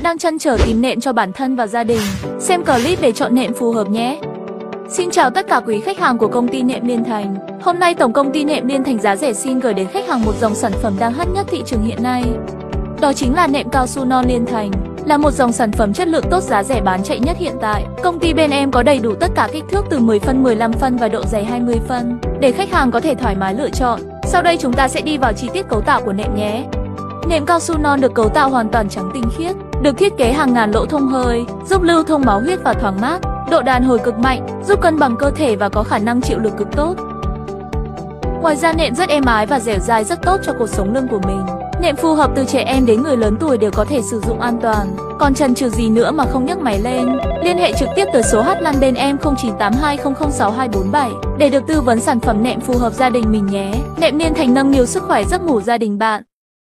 bạn đang chăn trở tìm nệm cho bản thân và gia đình, xem clip để chọn nệm phù hợp nhé. Xin chào tất cả quý khách hàng của công ty nệm Liên Thành. Hôm nay tổng công ty nệm Liên Thành giá rẻ xin gửi đến khách hàng một dòng sản phẩm đang hot nhất thị trường hiện nay. Đó chính là nệm cao su non Liên Thành, là một dòng sản phẩm chất lượng tốt giá rẻ bán chạy nhất hiện tại. Công ty bên em có đầy đủ tất cả kích thước từ 10 phân, 15 phân và độ dày 20 phân, để khách hàng có thể thoải mái lựa chọn. Sau đây chúng ta sẽ đi vào chi tiết cấu tạo của nệm nhé. Nệm cao su non được cấu tạo hoàn toàn trắng tinh khiết, được thiết kế hàng ngàn lỗ thông hơi, giúp lưu thông máu huyết và thoáng mát, độ đàn hồi cực mạnh, giúp cân bằng cơ thể và có khả năng chịu lực cực tốt. Ngoài ra nệm rất êm ái và dẻo dai rất tốt cho cuộc sống lưng của mình. Nệm phù hợp từ trẻ em đến người lớn tuổi đều có thể sử dụng an toàn. Còn chần chừ gì nữa mà không nhấc máy lên? Liên hệ trực tiếp tới số hotline bên em 0982006247 để được tư vấn sản phẩm nệm phù hợp gia đình mình nhé. Nệm Liên Thành nâng niu sức khỏe giấc ngủ gia đình bạn.